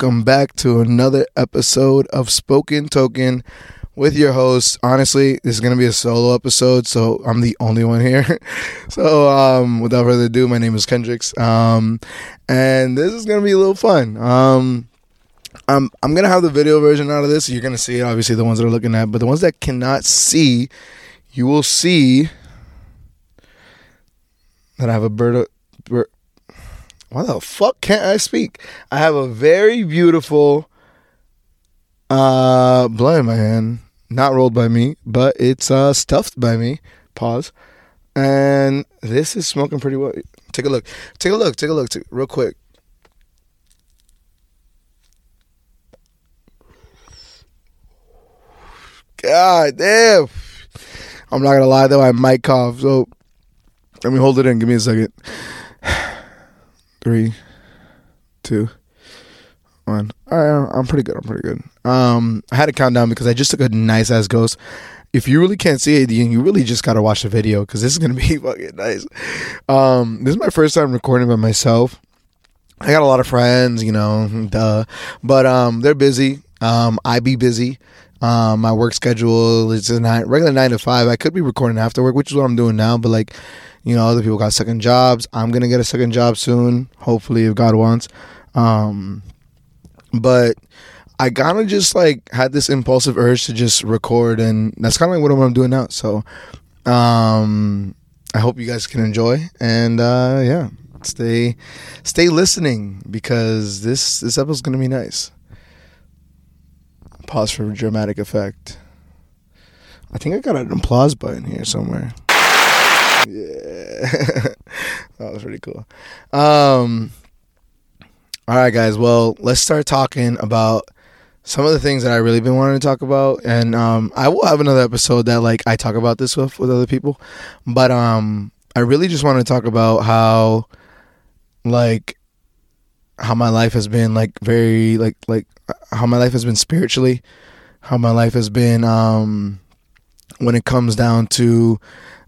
welcome back to another episode of Spoken Tokin with your host. Honestly, this is going to be a solo episode, so I'm the only one here. so, um, without further ado, my name is Kendrix, um, and this is going to be a little fun. Um, I'm I'm gonna have the video version out of this. You're gonna see it, obviously, the ones that are looking at, but the ones that cannot see, you will see that I have a bird. bird why the fuck can't I speak? I have a very beautiful uh blunt in my hand. Not rolled by me, but it's uh stuffed by me. Pause. And this is smoking pretty well. Take a look. Take a look. Take a look. Take, real quick. God damn. I'm not gonna lie though, I might cough. So let me hold it in. Give me a second. Three, two, one. I'm pretty good. I'm pretty good. Um, I had to count down because I just took a nice ass ghost. If you really can't see it, you really just gotta watch the video because this is gonna be fucking nice. Um, this is my first time recording by myself. I got a lot of friends, you know, duh, but um, they're busy. Um, I be busy. Um, my work schedule is a nine, regular nine to five. I could be recording after work, which is what I'm doing now. But like, you know, other people got second jobs. I'm gonna get a second job soon, hopefully, if God wants. Um, but I kind of just like had this impulsive urge to just record, and that's kind of like what I'm doing now. So, um, I hope you guys can enjoy, and uh, yeah, stay stay listening because this this episode's gonna be nice. Pause for dramatic effect. I think I got an applause button here somewhere. Yeah, that was pretty cool. Um, all right, guys. Well, let's start talking about some of the things that I really been wanting to talk about, and um, I will have another episode that like I talk about this with with other people, but um, I really just want to talk about how, like, how my life has been like very like like how my life has been spiritually, how my life has been um when it comes down to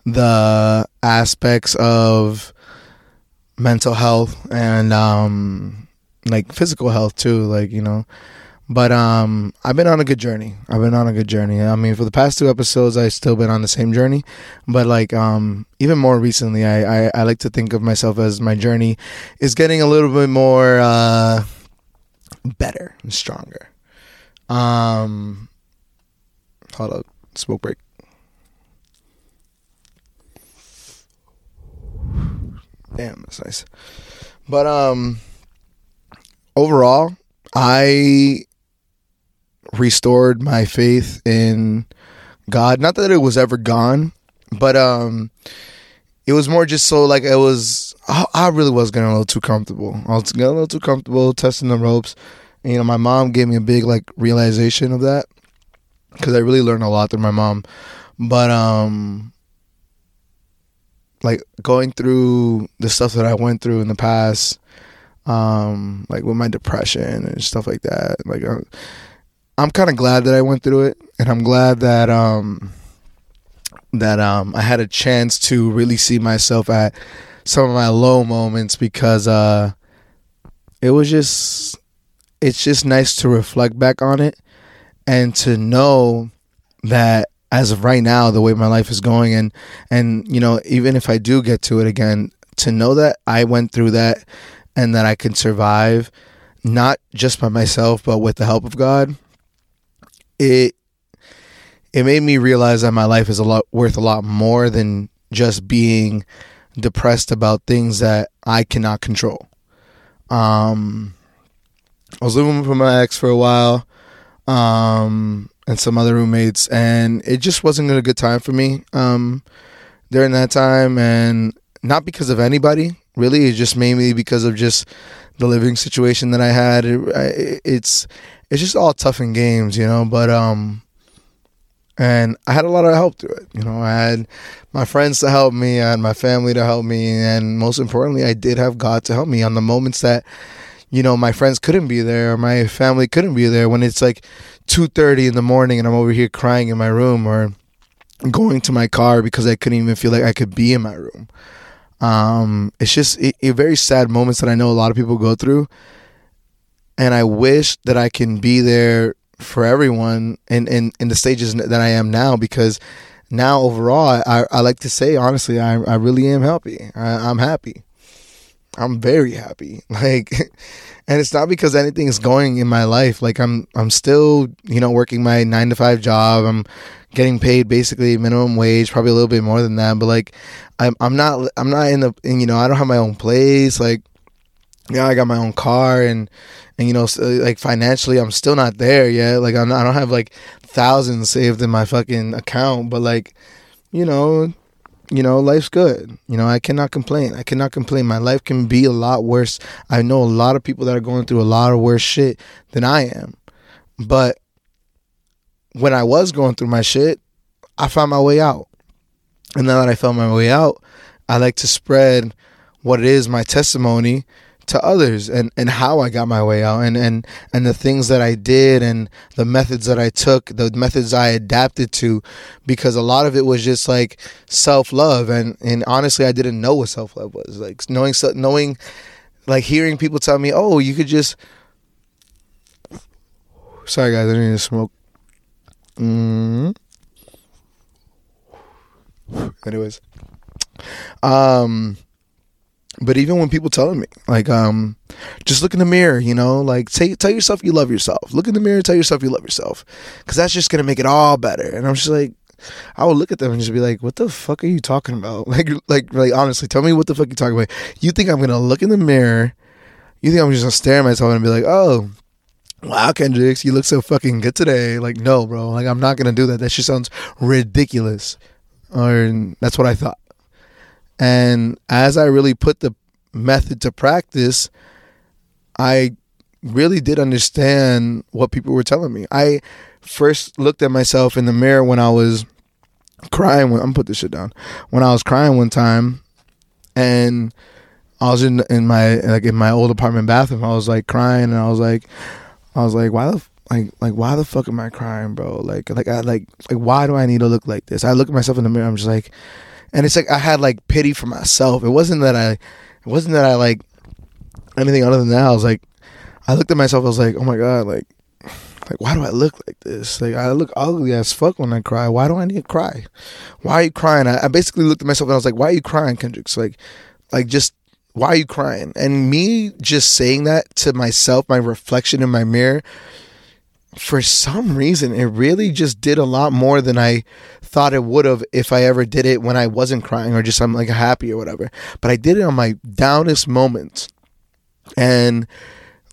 the aspects of mental health and um like physical health too like you know. But um i've been on a good journey. I've been on a good journey. I mean for the past two episodes i've still been on the same journey. But like um even more recently i i, I like to think of myself as my journey is getting a little bit more uh better and stronger. Um hold up. Smoke break Damn, that's nice. But um overall, I restored my faith in God. Not that it was ever gone, but um it was more just so like it was I, really was getting a little too comfortable. I was getting a little too comfortable testing the ropes. And, you know, my mom gave me a big like realization of that because I really learned a lot through my mom. But um like going through the stuff that I went through in the past, um, like with my depression and stuff like that. Like, I'm, I'm kind of glad that I went through it, and I'm glad that um, that um, I had a chance to really see myself at some of my low moments because uh, it was just it's just nice to reflect back on it and to know that as of right now the way my life is going and and you know even if I do get to it again to know that I went through that and that I can survive not just by myself but with the help of God it it made me realize that my life is a lot worth a lot more than just being depressed about things that I cannot control. Um I was living with my ex for a while. Um and some other roommates, and it just wasn't a good time for me um, during that time, and not because of anybody really. It's just mainly because of just the living situation that I had. It, it's it's just all tough in games, you know. But um, and I had a lot of help through it. You know, I had my friends to help me, I had my family to help me, and most importantly, I did have God to help me on the moments that you know my friends couldn't be there, or my family couldn't be there. When it's like two thirty in the morning and I'm over here crying in my room, or going to my car because I couldn't even feel like I could be in my room. Um, it's just a, a very sad moments that I know a lot of people go through, and I wish that I can be there for everyone in in, in the stages that I am now because now overall I, I like to say honestly I, I really am happy. I, I'm happy. I'm very happy. Like and it's not because anything's going in my life. Like I'm I'm still you know working my 9 to 5 job. I'm getting paid basically minimum wage probably a little bit more than that. But like I'm I'm not I'm not in the in, you know I don't have my own place. Like yeah, I got my own car and and you know uh, like financially I'm still not there yet. Like I'm not, I don't have like thousands saved in my fucking account, but like you know, you know, life's good. You know, I cannot complain. I cannot complain. My life can be a lot worse. I know a lot of people that are going through a lot of worse shit than I am. But when I was going through my shit, I found my way out. And now that I found my way out, I like to spread what it is my testimony to others and, and how I got my way out and, and, and the things that I did and the methods that I took, the methods I adapted to, because a lot of it was just like self love. And, and honestly, I didn't know what self love was. Like knowing, knowing, like hearing people tell me, oh, you could just, sorry guys, I need to smoke. Mm-hmm. Anyways, um, but even when people telling me like um just look in the mirror you know like say, tell yourself you love yourself. Look in the mirror and tell yourself you love yourself. Because that's just gonna make it all better. And i'm just like i would look at them and just be like what the fuck are you talking about? Like like like honestly tell me what the fuck you talking about. You think i'm gonna look in the mirror? You think i'm just gonna stare at myself and be like oh wow Kendrix you look so fucking good today. Like no bro. Like i'm not gonna do that. That just sounds ridiculous. Or that's what i thought and as I really put the method to practice, I really did understand what people were telling me. I first looked at myself in the mirror when I was crying. When, I'm gonna put this shit down. When I was crying one time, and I was in in my like in my old apartment bathroom. I was like crying, and I was like, I was like, why the like like why the fuck am I crying, bro? Like like I like like why do I need to look like this? I look at myself in the mirror. I'm just like and it's like I had like pity for myself. It wasn't that I, it wasn't that I like anything other than that. I was like, I looked at myself. I was like, oh my god, like, like why do I look like this? Like I look ugly as fuck when I cry. Why do I need to cry? Why are you crying? I, I basically looked at myself and I was like, why are you crying, Kendrix? Like, like just why are you crying? And me just saying that to myself, my reflection in my mirror, for some reason, it really just did a lot more than I thought it would have if I ever did it when I wasn't crying or just I'm like happy or whatever. But I did it on my downest moments. And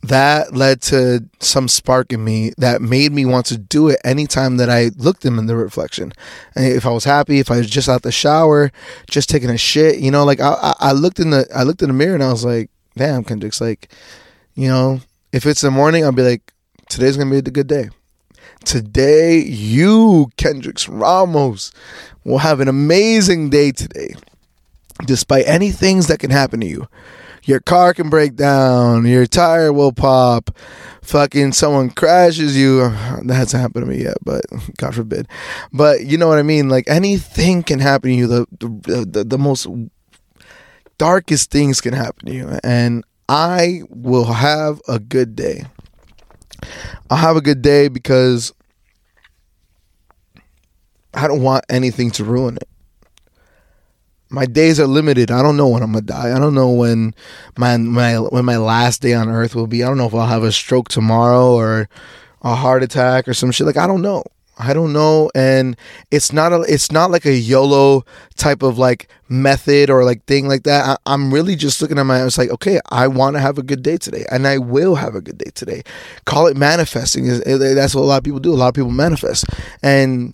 that led to some spark in me that made me want to do it anytime that I looked them in the reflection. And if I was happy, if I was just out the shower, just taking a shit, you know, like I, I looked in the I looked in the mirror and I was like, damn, Kendrix like, you know, if it's the morning, I'll be like, today's gonna be a good day. Today, you, Kendrix Ramos, will have an amazing day today. Despite any things that can happen to you. Your car can break down, your tire will pop, fucking someone crashes you. That hasn't happened to me yet, but God forbid. But you know what I mean? Like anything can happen to you. The the, the, the most darkest things can happen to you. And I will have a good day. I'll have a good day because I don't want anything to ruin it. My days are limited. I don't know when I'm gonna die. I don't know when my my when my last day on earth will be. I don't know if I'll have a stroke tomorrow or a heart attack or some shit. Like I don't know. I don't know, and it's not a, it's not like a YOLO type of like method or like thing like that. I, am really just looking at my. It's like, okay, I want to have a good day today, and I will have a good day today. Call it manifesting. That's what a lot of people do. A lot of people manifest, and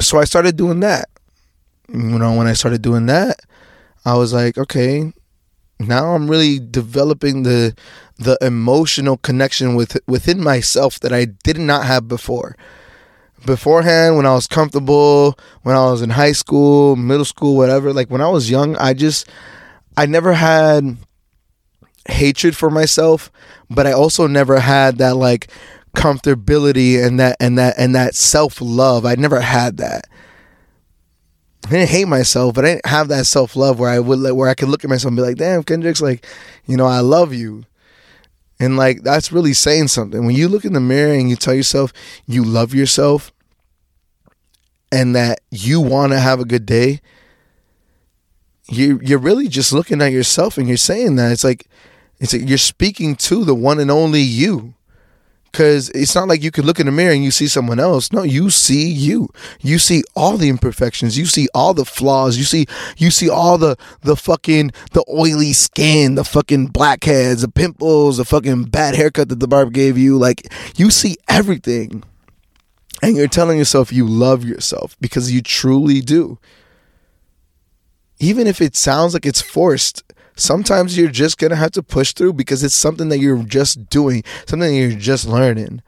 so I started doing that. You know, when I started doing that, I was like, okay, now I'm really developing the the emotional connection with within myself that I did not have before beforehand when I was comfortable, when I was in high school, middle school, whatever, like when I was young, I just I never had hatred for myself, but I also never had that like comfortability and that and that and that self-love. I never had that. I didn't hate myself, but I didn't have that self love where I would like where I could look at myself and be like, "Damn, Kendrix like, you know, I love you." And like that's really saying something. When you look in the mirror and you tell yourself you love yourself and that you want to have a good day, you you're really just looking at yourself and you're saying that. It's like it's like you're speaking to the one and only you. Cause it's not like you could look in the mirror and you see someone else. No, you see you. You see all the imperfections. You see all the flaws. You see you see all the the fucking the oily skin, the fucking blackheads, the pimples, the fucking bad haircut that the barber gave you. Like you see everything. And you're telling yourself you love yourself because you truly do. Even if it sounds like it's forced, sometimes you're just gonna have to push through because it's something that you're just doing, something you're just learning.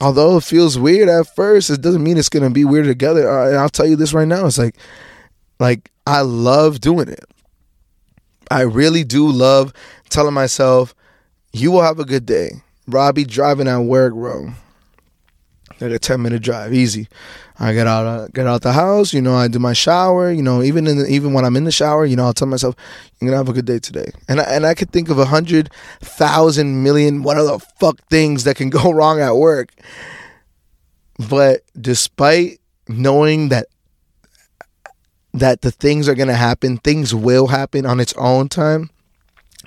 Although it feels weird at first, it doesn't mean it's gonna be weird together. And I'll tell you this right now: it's like, like I love doing it. I really do love telling myself, "You will have a good day." Robbie driving at work, bro. Like a ten minute drive, easy. I get out, uh, get out the house. You know, I do my shower. You know, even in the, even when I'm in the shower, you know, I'll tell myself, "You're gonna have a good day today." And I, and I could think of a hundred thousand million what are the fuck things that can go wrong at work. But despite knowing that that the things are gonna happen, things will happen on its own time.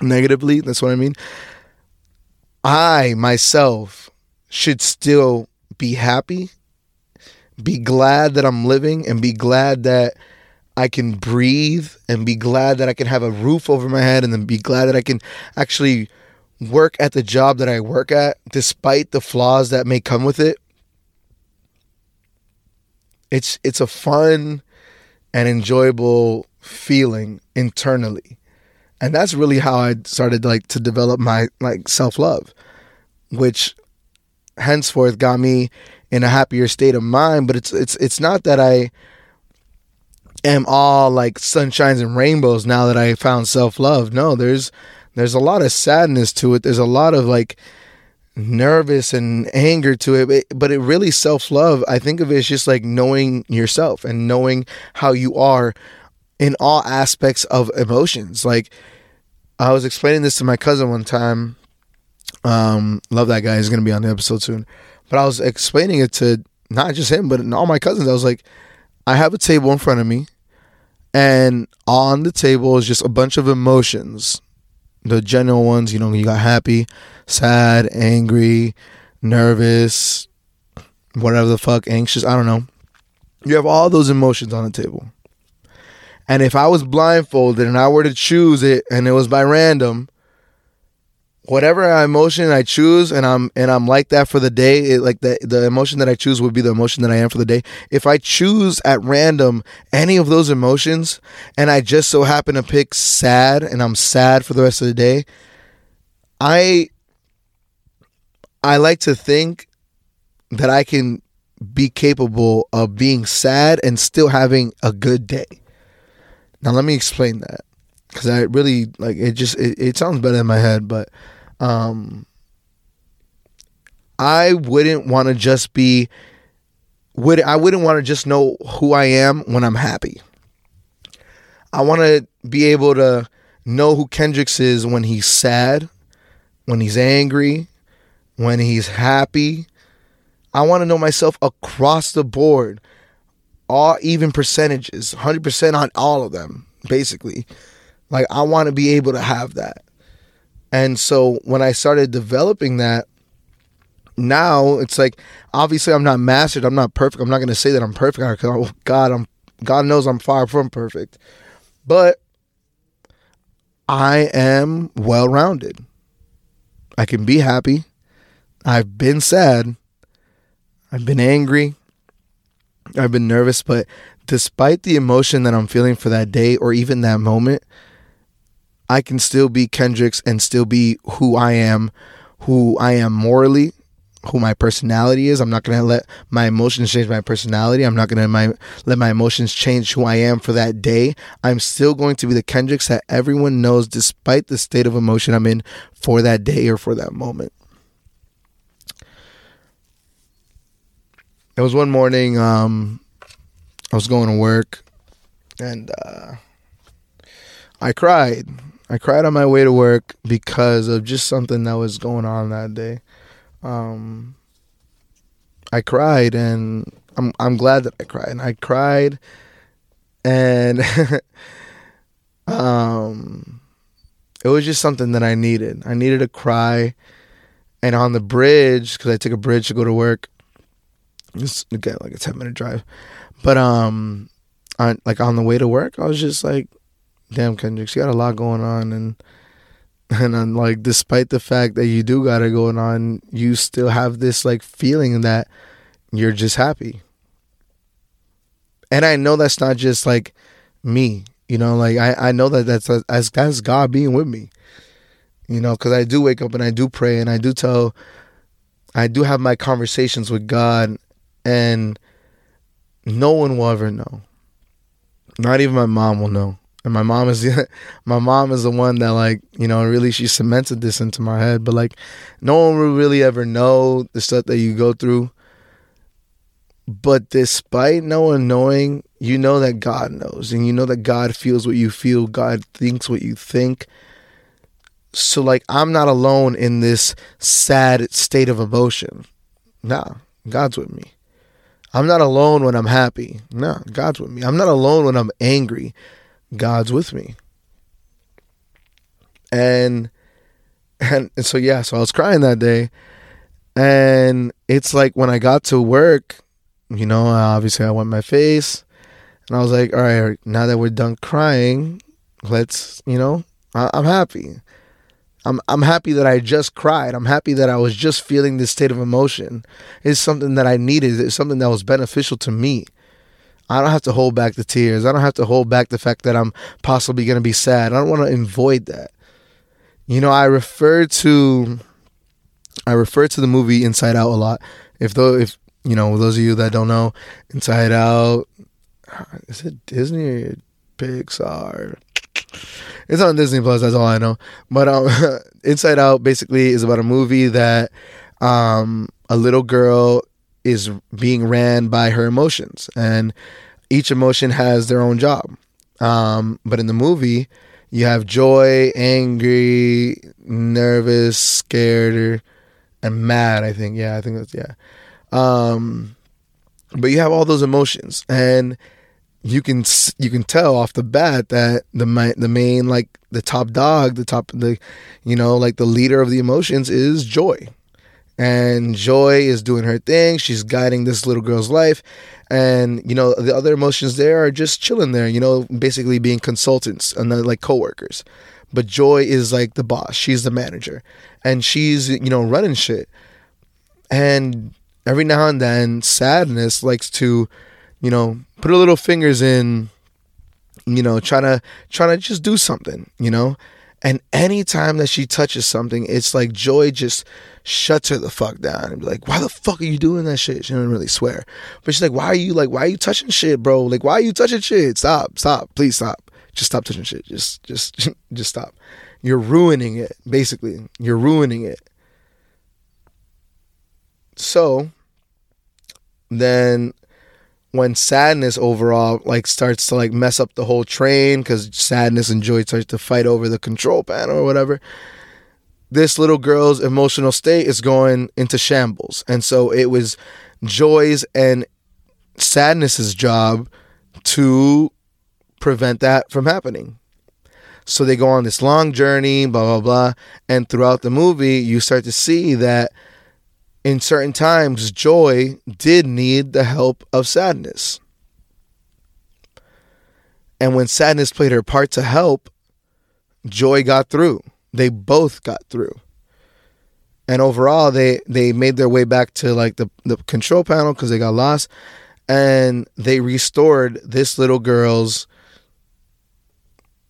Negatively, that's what I mean. I myself should still be happy be glad that I'm living and be glad that I can breathe and be glad that I can have a roof over my head and then be glad that I can actually work at the job that I work at despite the flaws that may come with it. It's it's a fun and enjoyable feeling internally. And that's really how I started like to develop my like self-love, which henceforth got me in a happier state of mind. But it's it's it's not that I am all like sunshines and rainbows now that I found self love. No, there's there's a lot of sadness to it. There's a lot of like nervous and anger to it. But, it really self love. I think of it as just like knowing yourself and knowing how you are in all aspects of emotions. Like I was explaining this to my cousin one time. Um, love that guy. He's gonna be on the episode soon. But I was explaining it to not just him, but all my cousins. I was like, I have a table in front of me, and on the table is just a bunch of emotions. The general ones, you know, you got happy, sad, angry, nervous, whatever the fuck, anxious, I don't know. You have all those emotions on the table. And if I was blindfolded and I were to choose it and it was by random, whatever emotion I choose and I'm and I'm like that for the day, it, like the the emotion that I choose would be the emotion that I am for the day. If I choose at random any of those emotions and I just so happen to pick sad and I'm sad for the rest of the day, I I like to think that I can be capable of being sad and still having a good day. Now let me explain that because I really like it. Just it, it sounds better in my head, but um, I wouldn't want to just be. Would I wouldn't want to just know who I am when I'm happy. I want to be able to know who Kendrix is when he's sad, when he's angry, when he's happy. I want to know myself across the board, all even percentages, 100% on all of them, basically. Like I want to be able to have that. And so when I started developing that, now it's like obviously I'm not mastered, I'm not perfect. I'm not going to say that I'm perfect. Oh, God, I'm God knows I'm far from perfect. But I am well-rounded. I can be happy. I've been sad. I've been angry. I've been nervous, but despite the emotion that I'm feeling for that day or even that moment, I can still be Kendrix and still be who I am, who I am morally, who my personality is. I'm not going to let my emotions change my personality. I'm not going to let my emotions change who I am for that day. I'm still going to be the Kendrix that everyone knows despite the state of emotion I'm in for that day or for that moment. It was one morning, um, I was going to work and uh, I cried I cried on my way to work because of just something that was going on that day. Um, I cried, and I'm I'm glad that I cried. And I cried, and um, it was just something that I needed. I needed to cry, and on the bridge because I took a bridge to go to work. It's again like a ten minute drive, but um, on like on the way to work, I was just like, "Damn, Kendrick, you got a lot going on," and and I'm like, despite the fact that you do got it going on, you still have this like feeling that you're just happy. And I know that's not just like me, you know, like I, I know that that's as that's God being with me, you know, because I do wake up and I do pray and I do tell, I do have my conversations with God, and no one will ever know. Not even my mom will know and my mom is the, my mom is the one that like you know really she cemented this into my head. But like no one will really ever know the stuff that you go through. But despite no one knowing you know that god knows. And you know that god feels what you feel. God thinks what you think. So like i'm not alone in this sad state of emotion. Nah god's with me. I'm not alone when i'm happy. Nah god's with me. I'm not alone when i'm angry God's with me. And and, and so yeah, so I was crying that day. And it's like when I got to work, you know, obviously I went my face and I was like, all right, now that we're done crying, let's, you know, I, I'm happy. I'm I'm happy that I just cried. I'm happy that I was just feeling this state of emotion. It's something that I needed. It's something that was beneficial to me. I don't have to hold back the tears. I don't have to hold back the fact that I'm possibly going to be sad. I don't want to avoid that. You know, I refer to I refer to the movie Inside Out a lot. If though if you know those of you that don't know, Inside Out is it Disney or Pixar? It's on Disney Plus. That's all I know. But um, Inside Out basically is about a movie that um, a little girl is being ran by her emotions, and each emotion has their own job. Um, but in the movie, you have joy, angry, nervous, scared, and mad. I think, yeah, I think that's yeah. Um, but you have all those emotions, and you can you can tell off the bat that the the main like the top dog, the top the you know like the leader of the emotions is joy and Joy is doing her thing. She's guiding this little girl's life. And, you know, the other emotions there are just chilling there, you know, basically being consultants uh, and like coworkers. But Joy is like the boss. She's the manager. And she's, you know, running shit. And every now and then, sadness likes to, you know, put her little fingers in, you know, trying to trying to just do something, you know? And anytime that she touches something, it's like Joy just shuts her the fuck down and be like, why the fuck are you doing that shit? She doesn't really swear. But she's like, why are you like, why are you touching shit, bro? Like, why are you touching shit? Stop, stop, please stop. Just stop touching shit. Just, just, just stop. You're ruining it, basically. You're ruining it. So then when sadness overall like starts to like mess up the whole train because sadness and joy starts to fight over the control panel or whatever this little girl's emotional state is going into shambles. And so it was joy's and sadness's job to prevent that from happening. So they go on this long journey blah blah blah. And throughout the movie you start to see that in certain times, joy did need the help of sadness. And when sadness played her part to help, joy got through. They both got through. And overall, they, they made their way back to like the, the control panel because they got lost. And they restored this little girl's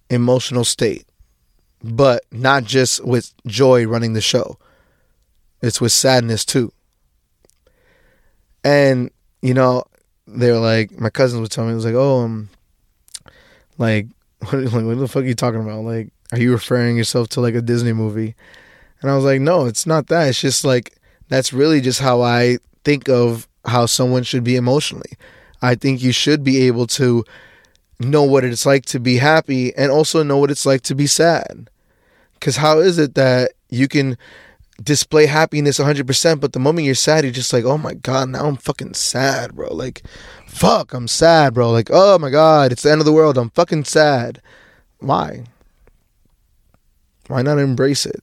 emotional state. But not just with joy running the show it's with sadness too. And, you know, they were like, my cousins would tell me, it was like, oh, um, like, what, like, what the fuck are you talking about? Like, are you referring yourself to like a Disney movie? And I was like, no, it's not that. It's just like, that's really just how I think of how someone should be emotionally. I think you should be able to know what it's like to be happy and also know what it's like to be sad. Cuz how is it that you can display happiness 100% but the moment you're sad you're just like, "Oh my god, now I'm fucking sad, bro." Like fuck, I'm sad, bro. Like, "Oh my god, it's the end of the world. I'm fucking sad." Why? Why not embrace it?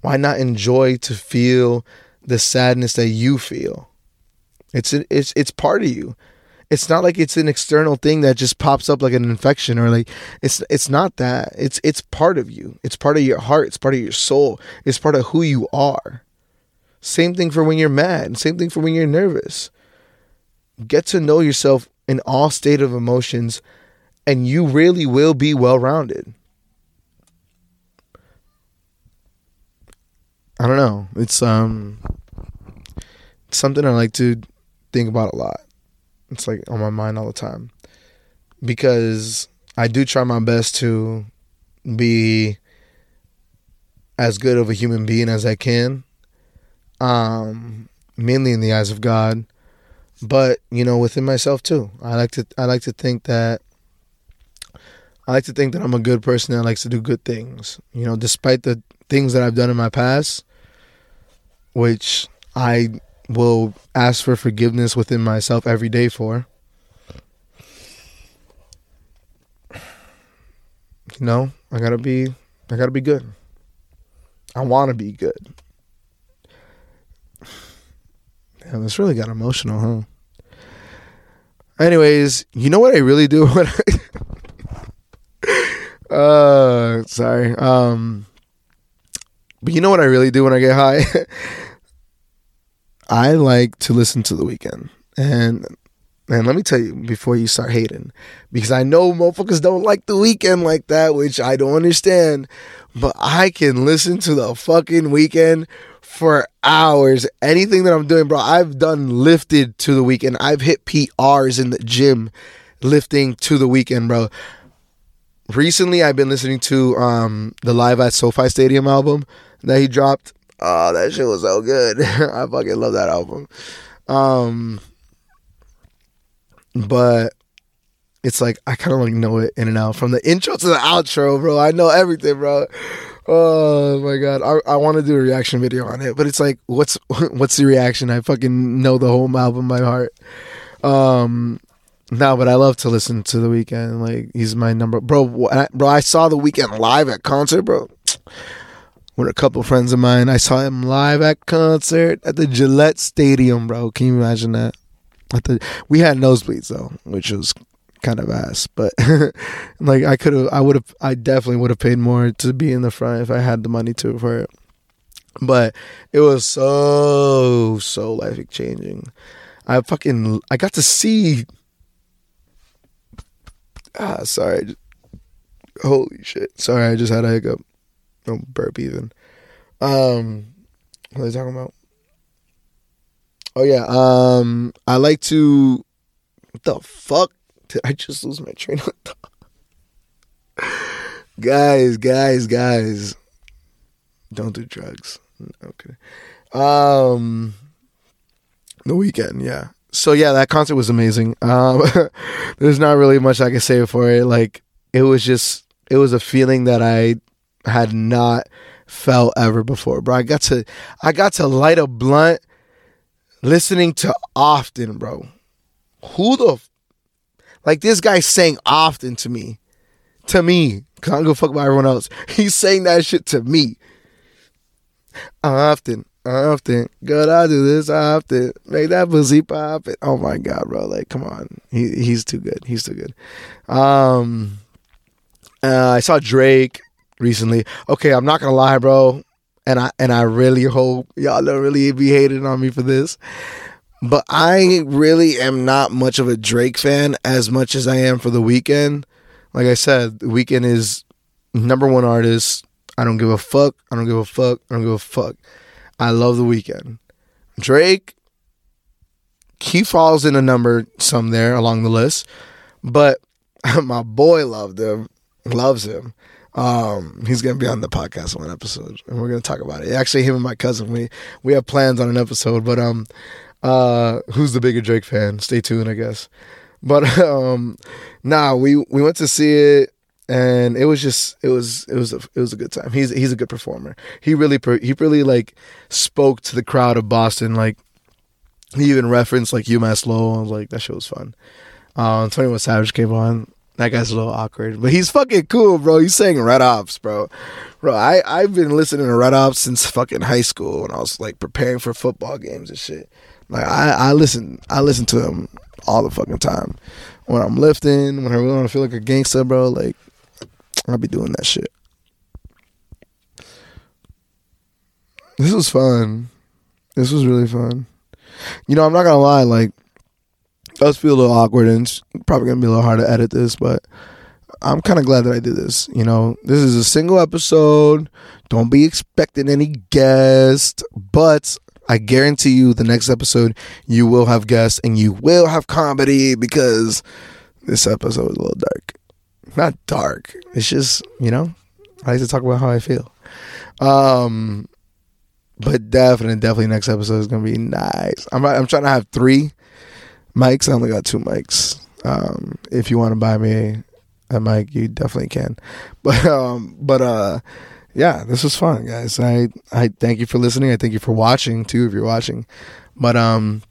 Why not enjoy to feel the sadness that you feel? It's it's it's part of you. It's not like it's an external thing that just pops up like an infection or like it's it's not that. It's it's part of you. It's part of your heart, it's part of your soul. It's part of who you are. Same thing for when you're mad, same thing for when you're nervous. Get to know yourself in all state of emotions and you really will be well-rounded. I don't know. It's um something I like to think about a lot. It's like on my mind all the time. Because I do try my best to be as good of a human being as I can. Um mainly in the eyes of God, but you know within myself too. I like to I like to think that I like to think that I'm a good person that likes to do good things. You know, despite the things that I've done in my past, which I will ask for forgiveness within myself every day for. You know, I gotta be, I gotta be good. I want to be good. Damn, this really got emotional, huh? Anyways, you know what I really do when I, uh, sorry. Um, but you know what I really do when I get high? I like to listen to the Weeknd. And and let me tell you before you start hating, because I know motherfuckers don't like the Weeknd like that, which I don't understand. But I can listen to the fucking Weeknd for hours. Anything that I'm doing, bro, I've done lifted to the Weeknd. I've hit PRs in the gym lifting to the Weeknd, bro. Recently, I've been listening to um, the Live at SoFi Stadium album that he dropped. Oh, that shit was so good. I fucking love that album. Um, but it's like I kind of like know it in and out from the intro to the outro, bro. I know everything, bro. Oh my god, I, I want to do a reaction video on it, but it's like, what's what's the reaction? I fucking know the whole album by heart. Um, no, but I love to listen to the Weeknd. Like he's my number, bro. Bro, I saw the Weeknd live at concert, bro with a couple friends of mine. I saw him live at concert at the Gillette Stadium, bro. Can you imagine that? At the, we had nosebleeds though, which was kind of ass. But like I could have, I would have, I definitely would have paid more to be in the front if I had the money to for it. But it was so so life changing. I fucking I got to see. Ah, sorry. Holy shit! Sorry, I just had a hiccup no burp even. Um, what are they talking about? Oh yeah. Um, I like to. What the fuck? Did I just lose my train of thought? guys, guys, guys, don't do drugs. Okay. Um, the Weeknd, yeah. So yeah, that concert was amazing. Um, there's not really much I can say for it. Like it was just, it was a feeling that I had not felt ever before, bro. I got to I got to light a blunt listening to often, bro. Who the like this guy saying often to me. To me. Cause I don't a fuck about everyone else. He's saying that shit to me. Often. Often. Good, I do this often. Make that pussy pop it. Oh my god, bro. Like, come on. He he's too good. He's too good. Um uh, I saw Drake recently. Okay, I'm not gonna lie, bro, and I and I really hope y'all don't really be hating on me for this. But I really am not much of a Drake fan as much as I am for the Weeknd. Like I said, the Weeknd is number one artist. I don't give a fuck. I don't give a fuck. I don't give a fuck. I love the Weeknd. Drake, he falls in a number some there along the list, but my boy loved him, loves him. Um, he's gonna be on the podcast one episode, and we're gonna talk about it. Actually, him and my cousin, we we have plans on an episode. But um, uh, who's the bigger Drake fan? Stay tuned, I guess. But um, nah, we we went to see it, and it was just it was it was a, it was a good time. He's he's a good performer. He really he really like spoke to the crowd of Boston. Like he even referenced like UMass Lowell. I was like that shit was fun. Um, Twenty One Savage came on. That guy's a little awkward, but he's fucking cool, bro. He's saying Red Opps, bro. Bro, I I've been listening to Red Opps since fucking high school when I was like preparing for football games and shit. Like I I listen I listen to him all the fucking time. When I'm lifting, when I really want to feel like a gangster, bro, like I'll be doing that shit. This was fun. This was really fun. You know, I'm not gonna lie, like does feel a little awkward and it's probably gonna be a little hard to edit this, but I'm kind of glad that I did this. You know, this is a single episode. Don't be expecting any guests, but I guarantee you the next episode you will have guests and you will have comedy because this episode is a little dark. Not dark. It's just, you know, I like to talk about how I feel. Um but definitely, definitely next episode is gonna be nice. I'm I'm trying to have three mics. I only got two mics. Um, if you want to buy me a mic, you definitely can. But um, but uh, yeah, this was fun, guys. I I thank you for listening. I thank you for watching too, if you're watching. But um,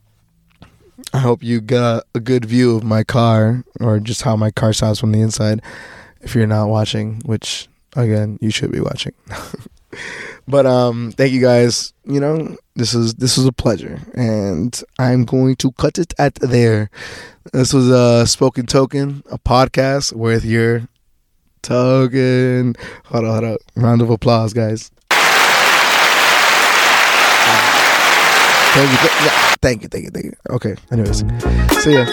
I hope you got a good view of my car or just how my car sounds from the inside. If you're not watching, which again you should be watching. but um, thank you guys. You know, this is this was a pleasure, and I'm going to cut it at there. This was a Spoken Tokin, a podcast with your token. Hold on, hold on. Round of applause, guys. Thank you, th- yeah, thank you, thank you, thank you. Okay, anyways, see ya.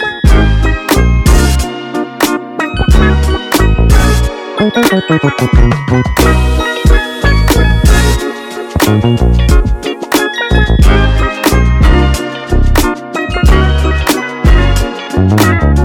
Thank you.